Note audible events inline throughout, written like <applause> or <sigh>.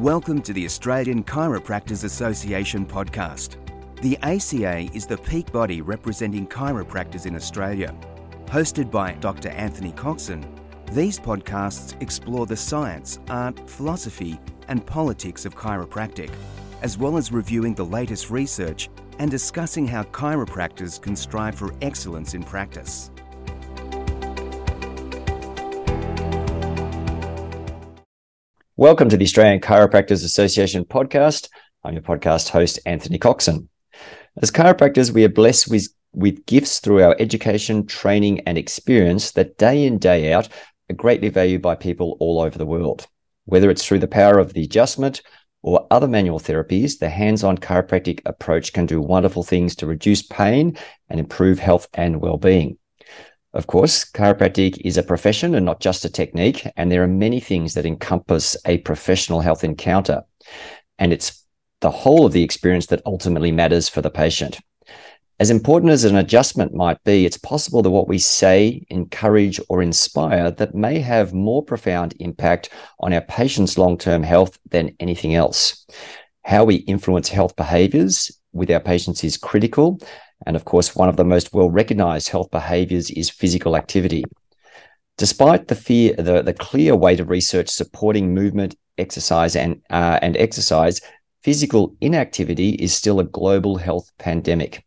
Welcome to the Australian Chiropractors Association podcast. The ACA is the peak body representing chiropractors in Australia. Hosted by Dr. Anthony Coxon, these podcasts explore the science, art, philosophy, and politics of chiropractic, as well as reviewing the latest research and discussing how chiropractors can strive for excellence in practice. Welcome to the Australian Chiropractors Association podcast. I'm your podcast host, Anthony Coxon. As chiropractors, we are blessed with, with gifts through our education, training, and experience that day in, day out are greatly valued by people all over the world. Whether it's through the power of the adjustment or other manual therapies, the hands on chiropractic approach can do wonderful things to reduce pain and improve health and well being. Of course, chiropractic is a profession and not just a technique, and there are many things that encompass a professional health encounter. And it's the whole of the experience that ultimately matters for the patient. As important as an adjustment might be, it's possible that what we say, encourage, or inspire that may have more profound impact on our patient's long term health than anything else. How we influence health behaviors with our patients is critical, and of course, one of the most well recognized health behaviors is physical activity. Despite the fear, the, the clear weight of research supporting movement, exercise, and, uh, and exercise, physical inactivity is still a global health pandemic.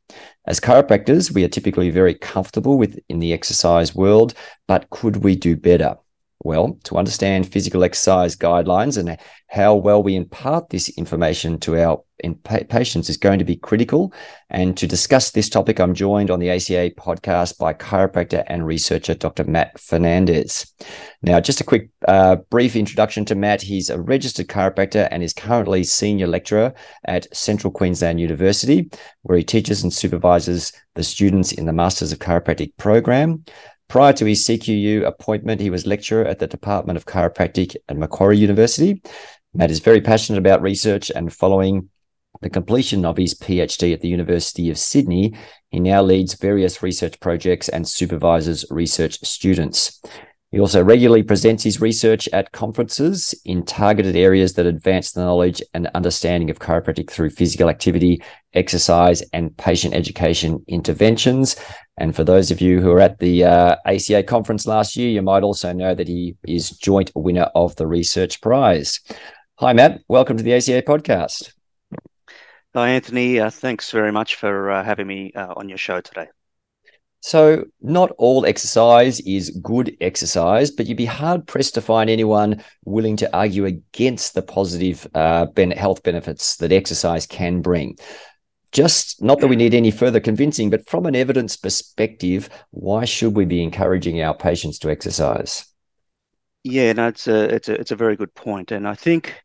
As chiropractors, we are typically very comfortable with in the exercise world, but could we do better? Well, to understand physical exercise guidelines and how well we impart this information to our patients is going to be critical. And to discuss this topic, I'm joined on the ACA podcast by chiropractor and researcher Dr. Matt Fernandez. Now, just a quick, uh, brief introduction to Matt. He's a registered chiropractor and is currently senior lecturer at Central Queensland University, where he teaches and supervises the students in the Masters of Chiropractic program. Prior to his CQU appointment, he was lecturer at the Department of Chiropractic at Macquarie University. Matt is very passionate about research and following the completion of his PhD at the University of Sydney, he now leads various research projects and supervises research students. He also regularly presents his research at conferences in targeted areas that advance the knowledge and understanding of chiropractic through physical activity, exercise, and patient education interventions. And for those of you who are at the uh, ACA conference last year, you might also know that he is joint winner of the Research Prize. Hi, Matt. Welcome to the ACA podcast. Hi, Anthony. Uh, thanks very much for uh, having me uh, on your show today. So, not all exercise is good exercise, but you'd be hard pressed to find anyone willing to argue against the positive uh, health benefits that exercise can bring. Just not that we need any further convincing, but from an evidence perspective, why should we be encouraging our patients to exercise? Yeah, no, it's a it's a it's a very good point, and I think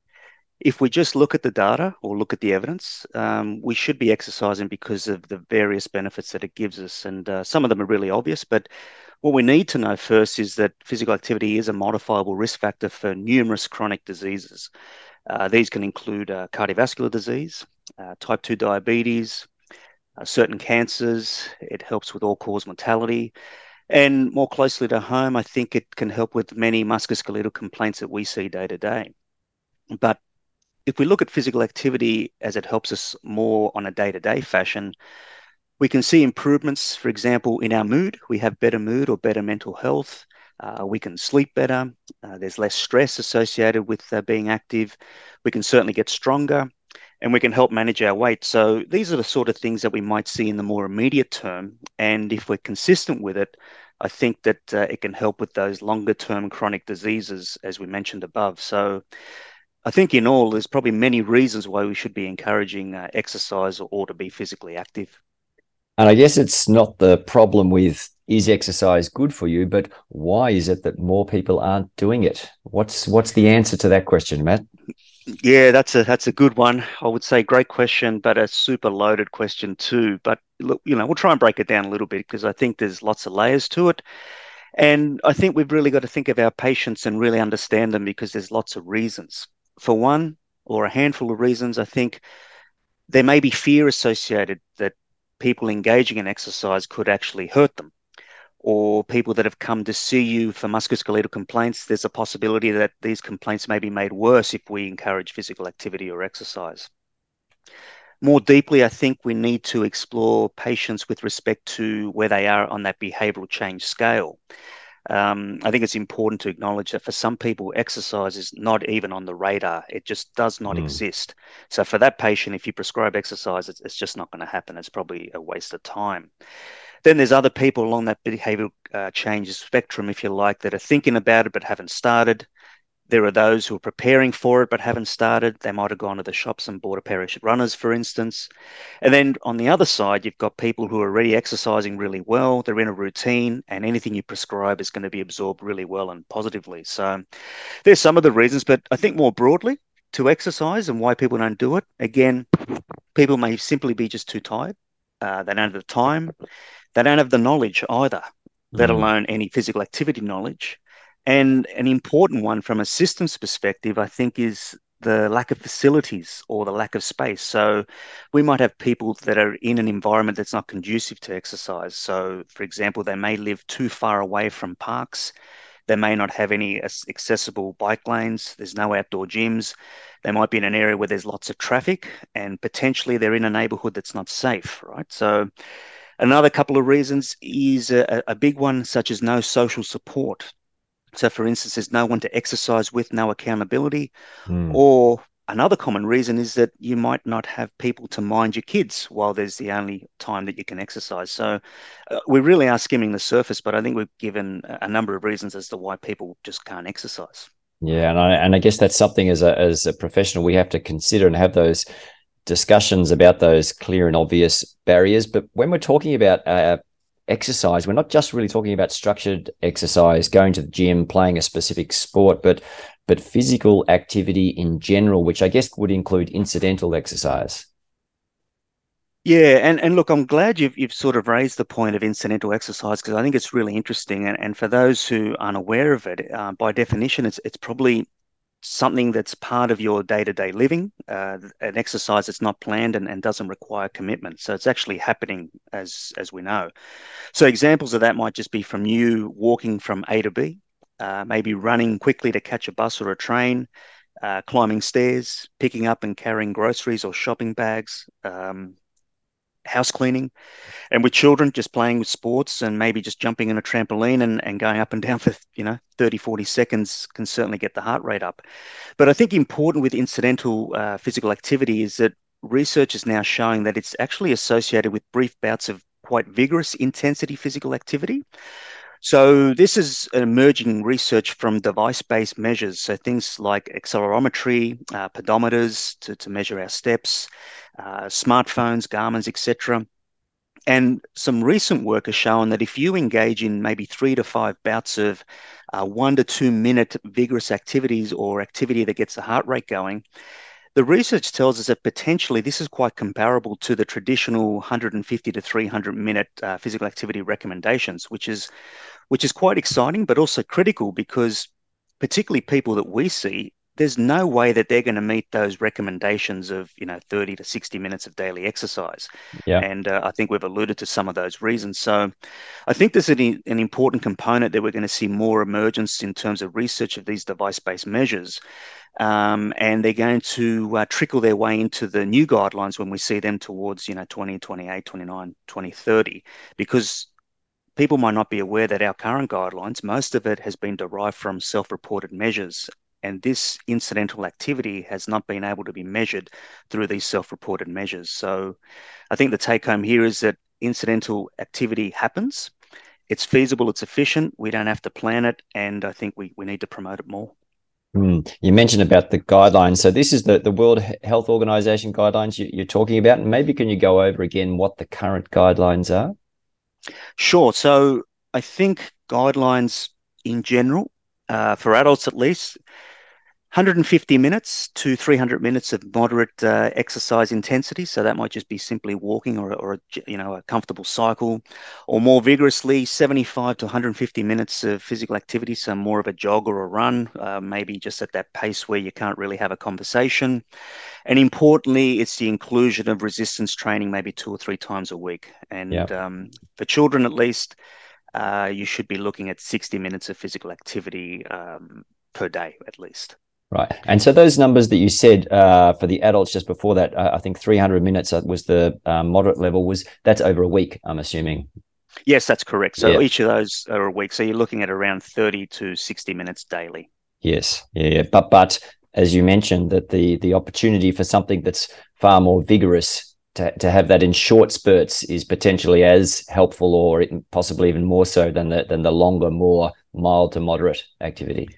if we just look at the data or look at the evidence, um, we should be exercising because of the various benefits that it gives us. And uh, some of them are really obvious, but what we need to know first is that physical activity is a modifiable risk factor for numerous chronic diseases. Uh, these can include uh, cardiovascular disease, uh, type 2 diabetes, uh, certain cancers. It helps with all cause mortality. And more closely to home, I think it can help with many musculoskeletal complaints that we see day to day. But if we look at physical activity as it helps us more on a day to day fashion, we can see improvements, for example, in our mood. We have better mood or better mental health. Uh, we can sleep better. Uh, there's less stress associated with uh, being active. We can certainly get stronger and we can help manage our weight. So, these are the sort of things that we might see in the more immediate term. And if we're consistent with it, I think that uh, it can help with those longer term chronic diseases, as we mentioned above. So, I think in all, there's probably many reasons why we should be encouraging uh, exercise or, or to be physically active. And I guess it's not the problem with is exercise good for you, but why is it that more people aren't doing it? What's what's the answer to that question, Matt? Yeah, that's a that's a good one. I would say great question, but a super loaded question too. But look, you know, we'll try and break it down a little bit because I think there's lots of layers to it. And I think we've really got to think of our patients and really understand them because there's lots of reasons for one or a handful of reasons, I think there may be fear associated that people engaging in exercise could actually hurt them. or people that have come to see you for musculoskeletal complaints, there's a possibility that these complaints may be made worse if we encourage physical activity or exercise. More deeply, I think we need to explore patients with respect to where they are on that behavioral change scale. Um, I think it's important to acknowledge that for some people, exercise is not even on the radar. It just does not mm. exist. So, for that patient, if you prescribe exercise, it's, it's just not going to happen. It's probably a waste of time. Then there's other people along that behavioral uh, change spectrum, if you like, that are thinking about it but haven't started. There are those who are preparing for it but haven't started. They might have gone to the shops and bought a pair of runners, for instance. And then on the other side, you've got people who are already exercising really well. They're in a routine, and anything you prescribe is going to be absorbed really well and positively. So there's some of the reasons, but I think more broadly to exercise and why people don't do it. Again, people may simply be just too tired. Uh, they don't have the time. They don't have the knowledge either, let mm. alone any physical activity knowledge. And an important one from a systems perspective, I think, is the lack of facilities or the lack of space. So we might have people that are in an environment that's not conducive to exercise. So, for example, they may live too far away from parks. They may not have any accessible bike lanes. There's no outdoor gyms. They might be in an area where there's lots of traffic and potentially they're in a neighborhood that's not safe, right? So, another couple of reasons is a, a big one, such as no social support. So, for instance, there's no one to exercise with, no accountability. Mm. Or another common reason is that you might not have people to mind your kids while there's the only time that you can exercise. So, uh, we really are skimming the surface, but I think we've given a number of reasons as to why people just can't exercise. Yeah, and I and I guess that's something as a as a professional we have to consider and have those discussions about those clear and obvious barriers. But when we're talking about uh, exercise, we're not just really talking about structured exercise, going to the gym, playing a specific sport, but but physical activity in general, which I guess would include incidental exercise. Yeah, and, and look, I'm glad you've you've sort of raised the point of incidental exercise because I think it's really interesting. And, and for those who aren't aware of it, uh, by definition, it's it's probably something that's part of your day-to-day living, uh, an exercise that's not planned and, and doesn't require commitment. So it's actually happening as as we know. So examples of that might just be from you walking from A to B, uh, maybe running quickly to catch a bus or a train, uh, climbing stairs, picking up and carrying groceries or shopping bags, um, house cleaning, and with children just playing with sports and maybe just jumping in a trampoline and, and going up and down for you know 30 40 seconds can certainly get the heart rate up. But i think important with incidental uh, physical activity is that research is now showing that it's actually associated with brief bouts of quite vigorous intensity physical activity so this is an emerging research from device-based measures. So things like accelerometry, uh, pedometers to, to measure our steps, uh, smartphones, Garmin's, etc. And some recent work has shown that if you engage in maybe three to five bouts of uh, one to two minute vigorous activities or activity that gets the heart rate going, the research tells us that potentially this is quite comparable to the traditional 150 to 300 minute uh, physical activity recommendations, which is which is quite exciting, but also critical because particularly people that we see there's no way that they're going to meet those recommendations of you know 30 to 60 minutes of daily exercise. Yeah. And uh, i think we've alluded to some of those reasons. So i think there's an, an important component that we're going to see more emergence in terms of research of these device-based measures. Um, and they're going to uh, trickle their way into the new guidelines when we see them towards you know 2028 29 2030 because people might not be aware that our current guidelines most of it has been derived from self-reported measures and this incidental activity has not been able to be measured through these self-reported measures. So I think the take home here is that incidental activity happens. It's feasible, it's efficient, we don't have to plan it, and I think we, we need to promote it more. Mm. You mentioned about the guidelines. So this is the, the World Health Organization guidelines you, you're talking about. And maybe can you go over again what the current guidelines are? Sure. So I think guidelines in general, uh, for adults at least, 150 minutes to 300 minutes of moderate uh, exercise intensity. So that might just be simply walking or, or a, you know a comfortable cycle, or more vigorously 75 to 150 minutes of physical activity. So more of a jog or a run, uh, maybe just at that pace where you can't really have a conversation. And importantly, it's the inclusion of resistance training maybe two or three times a week. And yep. um, for children at least, uh, you should be looking at 60 minutes of physical activity um, per day at least. Right. And so those numbers that you said uh, for the adults just before that, uh, I think 300 minutes was the uh, moderate level. Was that's over a week? I'm assuming. Yes, that's correct. So yeah. each of those are a week. So you're looking at around 30 to 60 minutes daily. Yes. Yeah. yeah. But but as you mentioned, that the the opportunity for something that's far more vigorous to, to have that in short spurts is potentially as helpful or possibly even more so than the than the longer, more mild to moderate activity.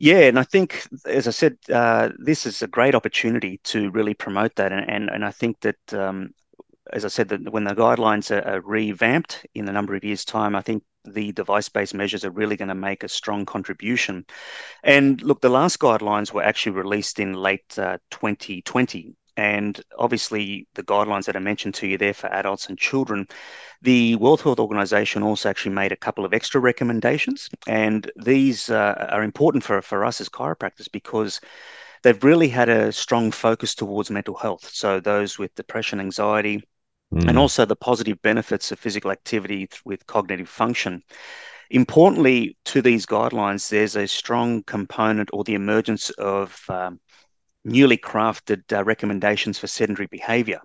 Yeah, and I think, as I said, uh, this is a great opportunity to really promote that, and and, and I think that. Um, as I said, that when the guidelines are, are revamped in a number of years' time, I think the device-based measures are really going to make a strong contribution. And look, the last guidelines were actually released in late uh, 2020, and obviously the guidelines that I mentioned to you there for adults and children, the World Health Organization also actually made a couple of extra recommendations. And these uh, are important for, for us as chiropractors because they've really had a strong focus towards mental health. So those with depression, anxiety, mm. and also the positive benefits of physical activity with cognitive function. Importantly, to these guidelines, there's a strong component or the emergence of um, newly crafted uh, recommendations for sedentary behavior.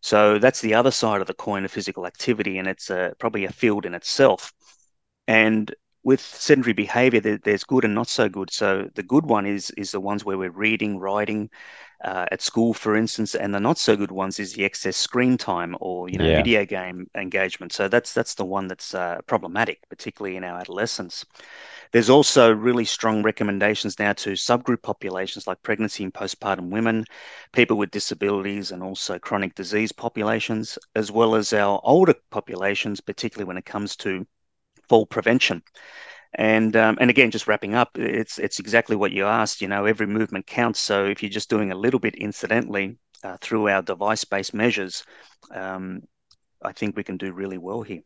So that's the other side of the coin of physical activity, and it's uh, probably a field in itself. And with sedentary behavior, there, there's good and not so good. So the good one is is the ones where we're reading, writing, uh, at school, for instance, and the not so good ones is the excess screen time or you know yeah. video game engagement. So that's that's the one that's uh, problematic, particularly in our adolescents. There's also really strong recommendations now to subgroup populations like pregnancy and postpartum women, people with disabilities, and also chronic disease populations, as well as our older populations, particularly when it comes to fall prevention. And um, and again, just wrapping up, it's it's exactly what you asked. You know, every movement counts. So if you're just doing a little bit incidentally uh, through our device-based measures, um, I think we can do really well here.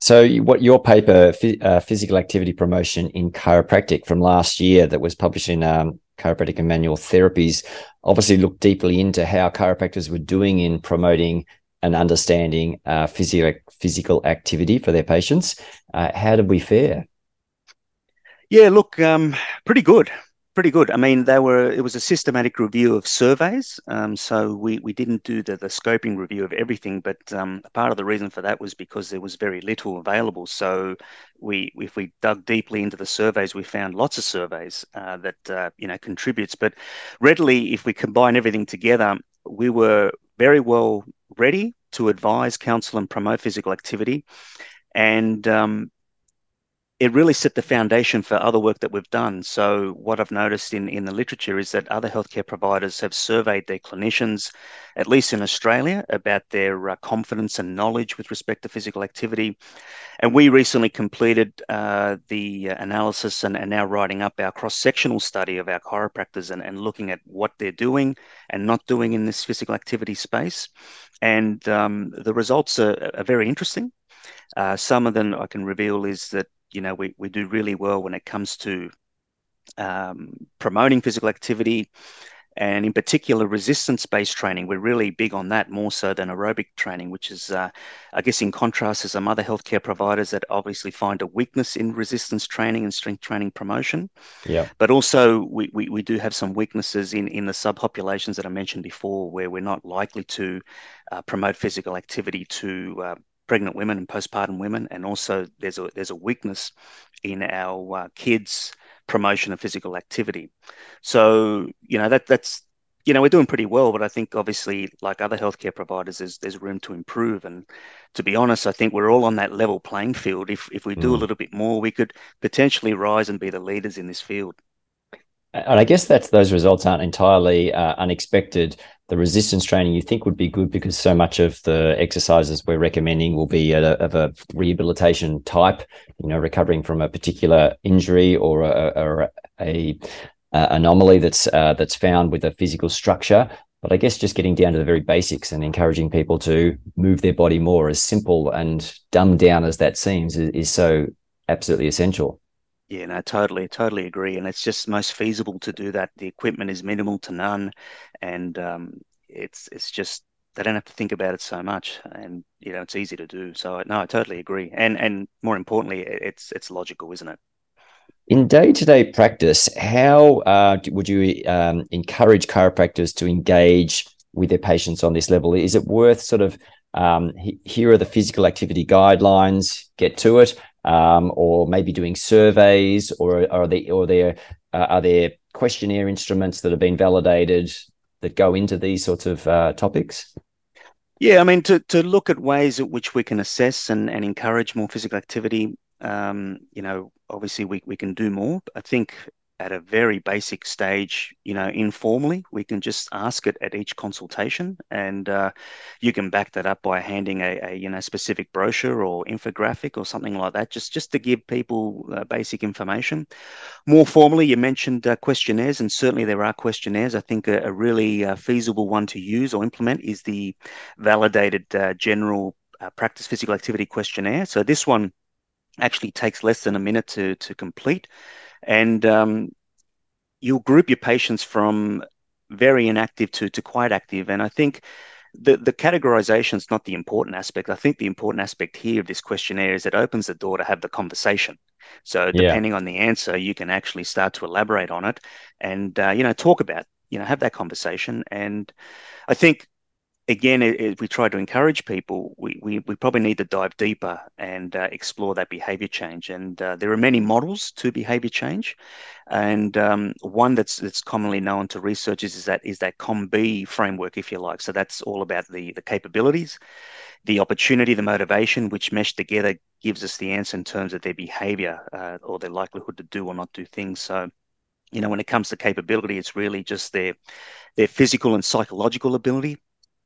So, what your paper, uh, physical activity promotion in chiropractic from last year, that was published in um, Chiropractic and Manual Therapies, obviously looked deeply into how chiropractors were doing in promoting and understanding uh, physical physical activity for their patients. Uh, how did we fare? Yeah, look, um, pretty good pretty good. I mean, they were. It was a systematic review of surveys. Um, so we we didn't do the, the scoping review of everything, but um, part of the reason for that was because there was very little available. So we, if we dug deeply into the surveys, we found lots of surveys uh, that uh, you know contributes. But readily, if we combine everything together, we were very well ready to advise, counsel, and promote physical activity. And um, it really set the foundation for other work that we've done. So, what I've noticed in, in the literature is that other healthcare providers have surveyed their clinicians, at least in Australia, about their uh, confidence and knowledge with respect to physical activity. And we recently completed uh, the analysis and are now writing up our cross sectional study of our chiropractors and, and looking at what they're doing and not doing in this physical activity space. And um, the results are, are very interesting. Uh, some of them I can reveal is that you know, we, we do really well when it comes to um, promoting physical activity and in particular resistance based training. We're really big on that more so than aerobic training which is uh, i guess in contrast to some other healthcare providers that obviously find a weakness in resistance training and strength training promotion. Yeah. But also we, we, we do have some weaknesses in in the subpopulations that i mentioned before where we're not likely to uh, promote physical activity to uh, pregnant women and postpartum women, and also there's a there's a weakness in our uh, kids' promotion of physical activity. So you know that that's you know we're doing pretty well, but I think obviously like other healthcare providers, there's there's room to improve. And to be honest, I think we're all on that level playing field. If if we do mm. a little bit more, we could potentially rise and be the leaders in this field. And I guess that those results aren't entirely uh, unexpected the resistance training you think would be good because so much of the exercises we're recommending will be a, of a rehabilitation type, you know, recovering from a particular injury or a, a, a anomaly that's uh, that's found with a physical structure. But I guess just getting down to the very basics and encouraging people to move their body more, as simple and dumbed down as that seems, is, is so absolutely essential. Yeah, no, totally, totally agree. And it's just most feasible to do that. The equipment is minimal to none, and um, it's it's just they don't have to think about it so much, and you know it's easy to do. So no, I totally agree, and and more importantly, it's it's logical, isn't it? In day to day practice, how uh, would you um, encourage chiropractors to engage with their patients on this level? Is it worth sort of um, here are the physical activity guidelines, get to it, um, or maybe doing surveys, or are they or there uh, are there questionnaire instruments that have been validated that go into these sorts of uh, topics? Yeah, I mean to to look at ways at which we can assess and, and encourage more physical activity. Um, you know, obviously we, we can do more. I think at a very basic stage, you know, informally, we can just ask it at each consultation, and uh, you can back that up by handing a, a, you know specific brochure or infographic or something like that, just just to give people uh, basic information. More formally, you mentioned uh, questionnaires, and certainly there are questionnaires. I think a, a really uh, feasible one to use or implement is the validated uh, general uh, practice physical activity questionnaire. So this one actually takes less than a minute to, to complete. And um, you'll group your patients from very inactive to, to quite active. And I think the, the categorization is not the important aspect. I think the important aspect here of this questionnaire is it opens the door to have the conversation. So depending yeah. on the answer, you can actually start to elaborate on it and, uh, you know, talk about, you know, have that conversation. And I think again, if we try to encourage people, we, we, we probably need to dive deeper and uh, explore that behavior change. And uh, there are many models to behavior change, and um, one that's that's commonly known to researchers is that is that COM-B framework, if you like. So that's all about the the capabilities, the opportunity, the motivation, which mesh together gives us the answer in terms of their behavior uh, or their likelihood to do or not do things. So you know when it comes to capability it's really just their their physical and psychological ability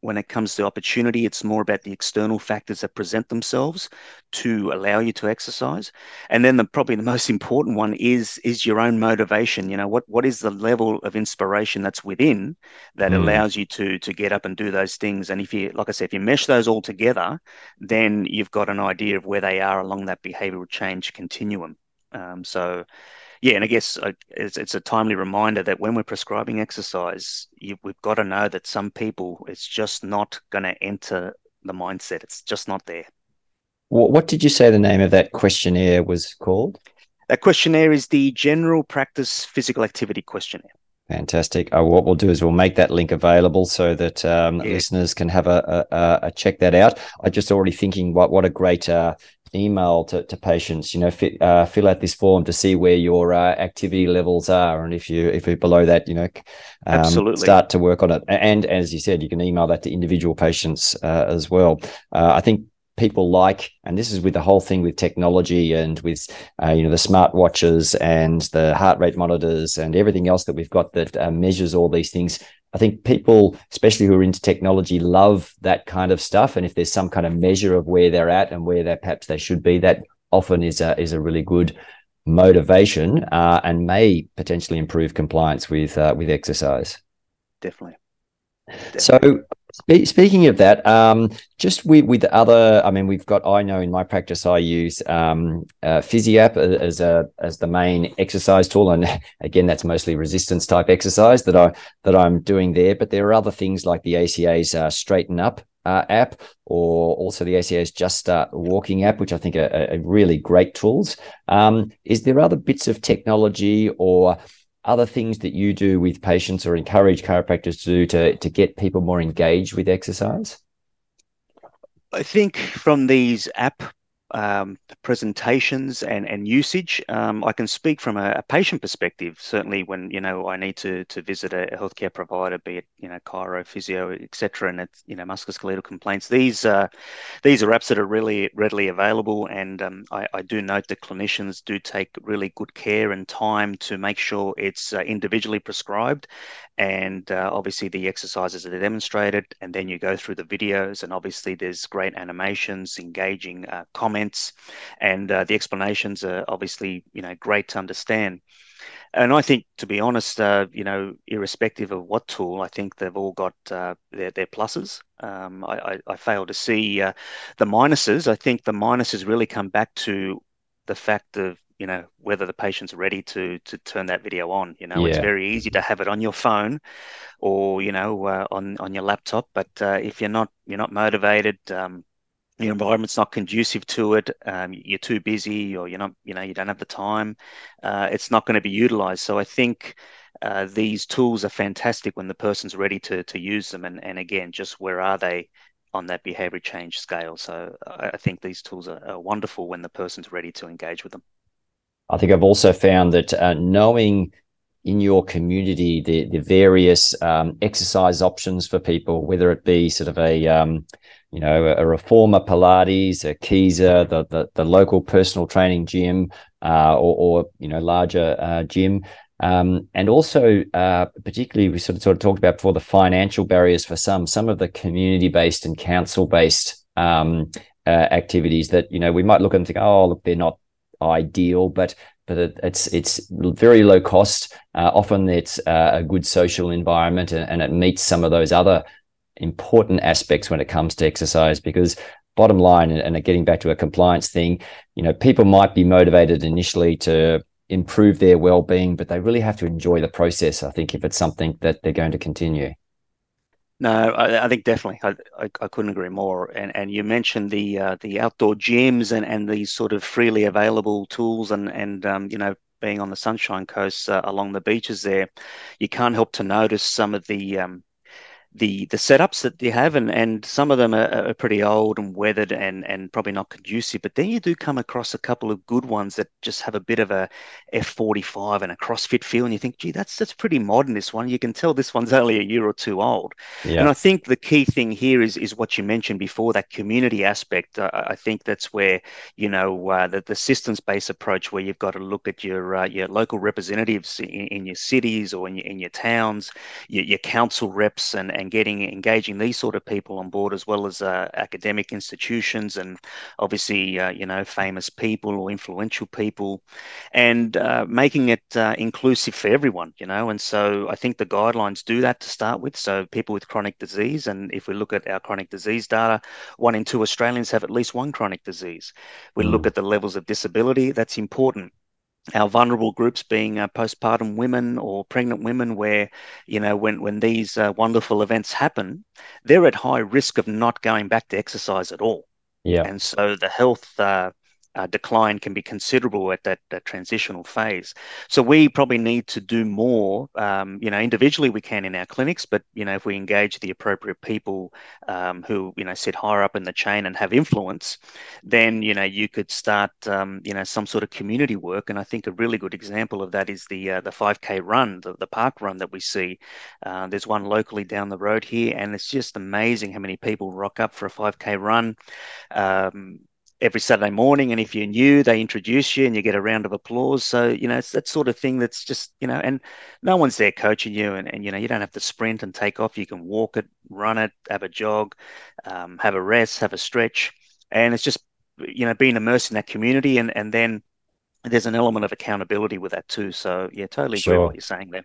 when it comes to opportunity, it's more about the external factors that present themselves to allow you to exercise. And then the probably the most important one is is your own motivation. You know, what what is the level of inspiration that's within that mm. allows you to to get up and do those things. And if you like I said, if you mesh those all together, then you've got an idea of where they are along that behavioral change continuum. Um, so yeah, and I guess it's, it's a timely reminder that when we're prescribing exercise, you, we've got to know that some people, it's just not going to enter the mindset. It's just not there. What did you say the name of that questionnaire was called? That questionnaire is the General Practice Physical Activity Questionnaire. Fantastic. Uh, what we'll do is we'll make that link available so that um, yeah. listeners can have a, a, a, check that out. I'm just already thinking what what a great uh, email to, to patients you know fit, uh, fill out this form to see where your uh, activity levels are. And if you if you're below that you know um, Absolutely. start to work on it. And as you said you can email that to individual patients uh, as well. Uh, i think people like and this is with the whole thing with technology and with uh, you know the smart watches and the heart rate monitors and everything else that we've got that uh, measures all these things I think people, especially who are into technology, love that kind of stuff. And if there's some kind of measure of where they're at and where they perhaps they should be, that often is a is a really good motivation uh, and may potentially improve compliance with uh, with exercise. Definitely. Definitely. So speaking of that, um, just with with other, I mean, we've got. I know in my practice, I use um, uh, PhysiApp as a as the main exercise tool, and <laughs> again, that's mostly resistance type exercise that I that I'm doing there. But there are other things like the ACA's uh, Straighten Up uh, app, or also the ACA's Just Start Walking app, which I think are, are really great tools. Um, is there other bits of technology or other things that you do with patients or encourage chiropractors to do to, to get people more engaged with exercise? I think from these app um, presentations and, and usage. Um, I can speak from a, a, patient perspective. Certainly, when you know I need to to visit a, healthcare provider, be it you know chiro, physio, etc., and it's you know musculoskeletal complaints. These uh, these are apps that are really readily available, and um, I, I, do note that clinicians do take really good care and time to make sure it's uh, individually prescribed, and uh, obviously the exercises are demonstrated, and then you go through the videos, and obviously there's great animations, engaging uh, comments and uh, the explanations are obviously you know great to understand. And I think, to be honest, uh, you know, irrespective of what tool, I think they've all got uh, their their pluses. Um, I, I, I, fail to see uh, the minuses. I think the minuses really come back to the fact of you know whether the patient's ready to to turn that video on. You know, yeah. it's very easy to have it on your phone or you know uh, on on your laptop, but uh, if you're not you're not motivated. Um, your environment's not conducive to it. Um, you're too busy, or you're not, you know, you don't have the time. Uh, it's not going to be utilized. So I think uh, these tools are fantastic when the person's ready to to use them. And and again, just where are they on that behavior change scale? So I, I think these tools are, are, wonderful when the person's ready to engage with them. I think I've also found that uh, knowing in your community the the various um, exercise options for people, whether it be sort of a um, you know a reformer Pilates, a Kieser, the, the the, local personal training gym, uh, or, or, you know larger uh, gym, um, and also, uh, particularly, we sort of, sort of talked about before the financial barriers for some, some of the community based and council based um, uh, activities that, you know, we might look at and think, oh, look, they're not ideal, but but it, it's it's very low cost. Uh, often it's uh, a good social environment and, and it meets some of those other important aspects when it comes to exercise because bottom line and, and getting back to a compliance thing you know people might be motivated initially to improve their well-being but they really have to enjoy the process i think if it's something that they're going to continue no, I, I think definitely. I, I, I, couldn't agree more. And and you mentioned the uh, the outdoor gyms and, and these sort of freely available tools and and um, you know being on the Sunshine Coast uh, along the beaches there, you can't help to notice some of the um, the the setups that they have, and and some of them are, are, pretty old and weathered and and probably not conducive. But then you do come across a couple of good ones that just have a bit of a F45 and a CrossFit feel, and you think, gee, that's that's pretty modern. This one, you can tell this one's only a year or two old. Yeah. And I think the key thing here is is what you mentioned before, that community aspect. Uh, I think that's where you know uh, the the systems based approach, where you've got to look at your uh, your local representatives in, in, your cities or in your, in your towns, your, your council reps, and and getting engaging these sort of people on board as well as uh, academic institutions and obviously uh, you know famous people or influential people and uh, making it uh, inclusive for everyone you know and so i think the guidelines do that to start with. So people with chronic disease and if we look at our chronic disease data one in two australians have at least one chronic disease. We mm. look at the levels of disability that's important our vulnerable groups being uh, postpartum women or pregnant women where you know when when these uh, wonderful events happen they're at high risk of not going back to exercise at all. Yeah. And so the health uh, uh, decline can be considerable at that, that, transitional phase. So we probably need to do more. Um, you know, individually we can in our clinics, but you know, if we engage the appropriate people um, who you know sit higher up in the chain and have influence, then you know you could start um, you know some sort of community work. And I think a really good example of that is the uh, the 5K run, the, the park run that we see. Uh, there's one locally down the road here, and it's just amazing how many people rock up for a 5K run. Um, every Saturday morning. And if you're new, they introduce you and you get a round of applause. So, you know, it's that sort of thing that's just, you know, and no one's there coaching you. And, and you know, you don't have to sprint and take off. You can walk it, run it, have a jog, um, have a rest, have a stretch. And it's just, you know, being immersed in that community. And, and then there's an element of accountability with that too. So, yeah, totally agree with what you're saying there.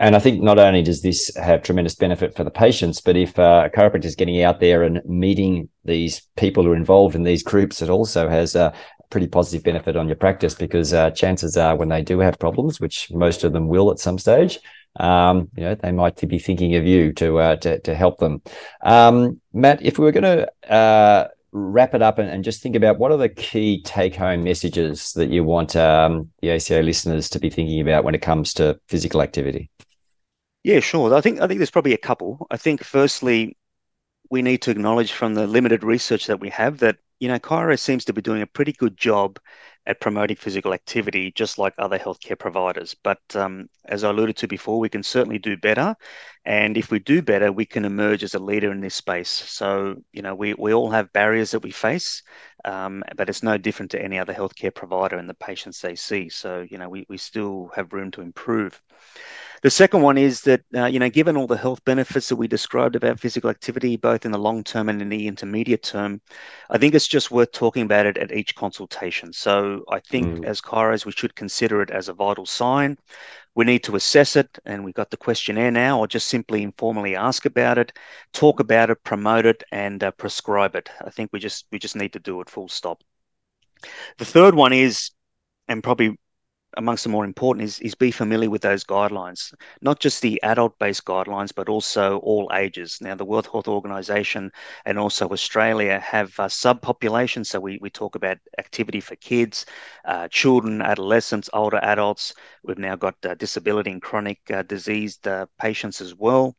And I think not only does this have tremendous benefit for the patients, but if uh, a chiropractor is getting out there and meeting these people who are involved in these groups, it also has a pretty positive benefit on your practice because uh, chances are when they do have problems, which most of them will at some stage, um, you know, they might be thinking of you to uh, to, to help them. Um, Matt, if we were going to uh, wrap it up and, and, just think about what are the key take home messages that you want um, the ACA listeners to be thinking about when it comes to physical activity? Yeah, sure. I think I think there's probably a couple. I think firstly, we need to acknowledge from the limited research that we have that you know chiro seems to be doing a pretty good job at promoting physical activity, just like other healthcare providers. But um, as I alluded to before, we can certainly do better, and if we do better, we can emerge as a leader in this space. So you know, we we all have barriers that we face, um, but it's no different to any other healthcare provider and the patients they see. So you know, we we still have room to improve. The second one is that, uh, you know, given all the health benefits that we described about physical activity, both in the long term and in the intermediate term, I think it's just worth talking about it at each consultation. So I think mm. as chiros, we should consider it as a vital sign. We need to assess it, and we've got the questionnaire now, or just simply informally ask about it, talk about it, promote it, and uh, prescribe it. I think we just we just need to do it full stop. The third one is and probably amongst the more important is, is be familiar with those guidelines, not just the adult based guidelines, but also all ages. Now, the World Health Organization and also Australia have uh, subpopulations. So we, we talk about activity for kids, uh, children, adolescents, older adults. We've now got uh, disability and chronic uh, diseased uh, patients as well.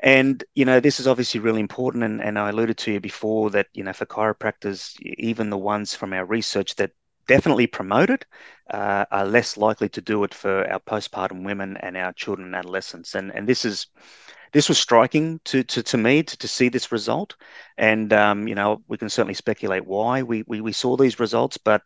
And, you know, this is obviously really important. And, and I alluded to you before that, you know, for chiropractors, even the ones from our research that definitely promote it uh, are less likely to do it for our postpartum women and our children and adolescents. And, and this is this was striking to, to, to me to, to see this result. And, um, you know, we can certainly speculate why we, we, we saw these results, but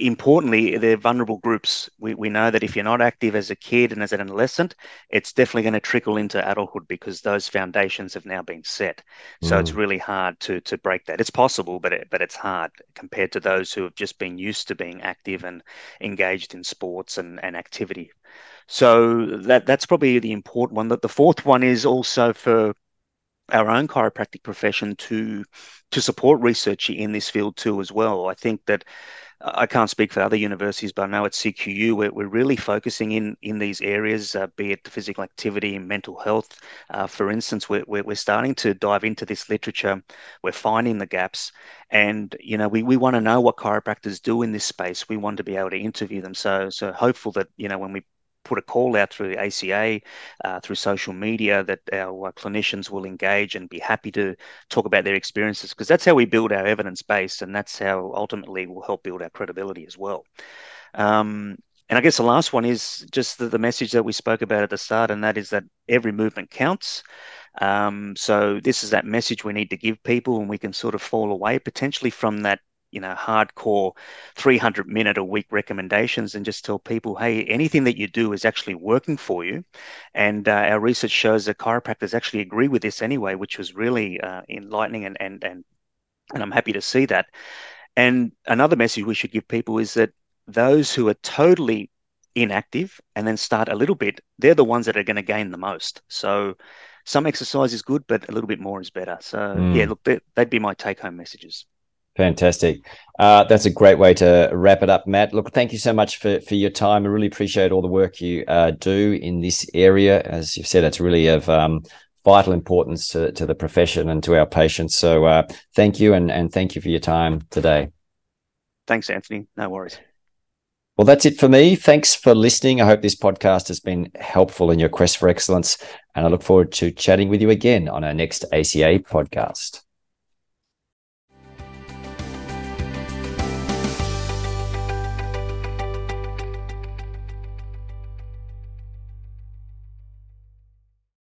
importantly, they're vulnerable groups. We, we know that if you're not active as a kid and as an adolescent, it's definitely going to trickle into adulthood because those foundations have now been set. So mm. it's really hard to to break that. It's possible, but it, but it's hard compared to those who have just been used to being active and engaged in sports and, and activity. So that that's probably the important one. That the fourth one is also for our own chiropractic profession to to support research in this field too as well. I think that I can't speak for other universities, but I know at CQU we're, we're really focusing in in these areas, uh, be it physical activity and mental health. Uh, for instance, we're, we're, we're starting to dive into this literature. We're finding the gaps, and you know we, we want to know what chiropractors do in this space. We want to be able to interview them. So so hopeful that you know when we put a call out through ACA, uh, through social media, that our uh, clinicians will engage and be happy to talk about their experiences because that's how we build our evidence base and that's how ultimately we'll help build our credibility as well. Um, and I guess the last one is just the, the, message that we spoke about at the start, and that is that every movement counts. Um, so this is that message we need to give people, and we can sort of fall away potentially from that you know hardcore 300 minute a week recommendations and just tell people hey anything that you do is actually working for you. And uh, our research shows that chiropractors actually agree with this anyway which was really uh, enlightening and and and and I'm happy to see that. And another message we should give people is that those who are totally inactive and then start a little bit they're the ones that are going to gain the most. So some exercise is good but a little bit more is better. So mm. yeah look they'd be my take home messages Fantastic. Uh, that's a great way to wrap it up, Matt. Look, thank you so much for, for your time. I really appreciate all the work you uh, do in this area. As you've said, it's really of um, vital importance to, to the profession and to our patients. So uh, thank you and, and thank you for your time today. Thanks, Anthony. No worries. Well, that's it for me. Thanks for listening. I hope this podcast has been helpful in your quest for excellence. And I look forward to chatting with you again on our next ACA podcast.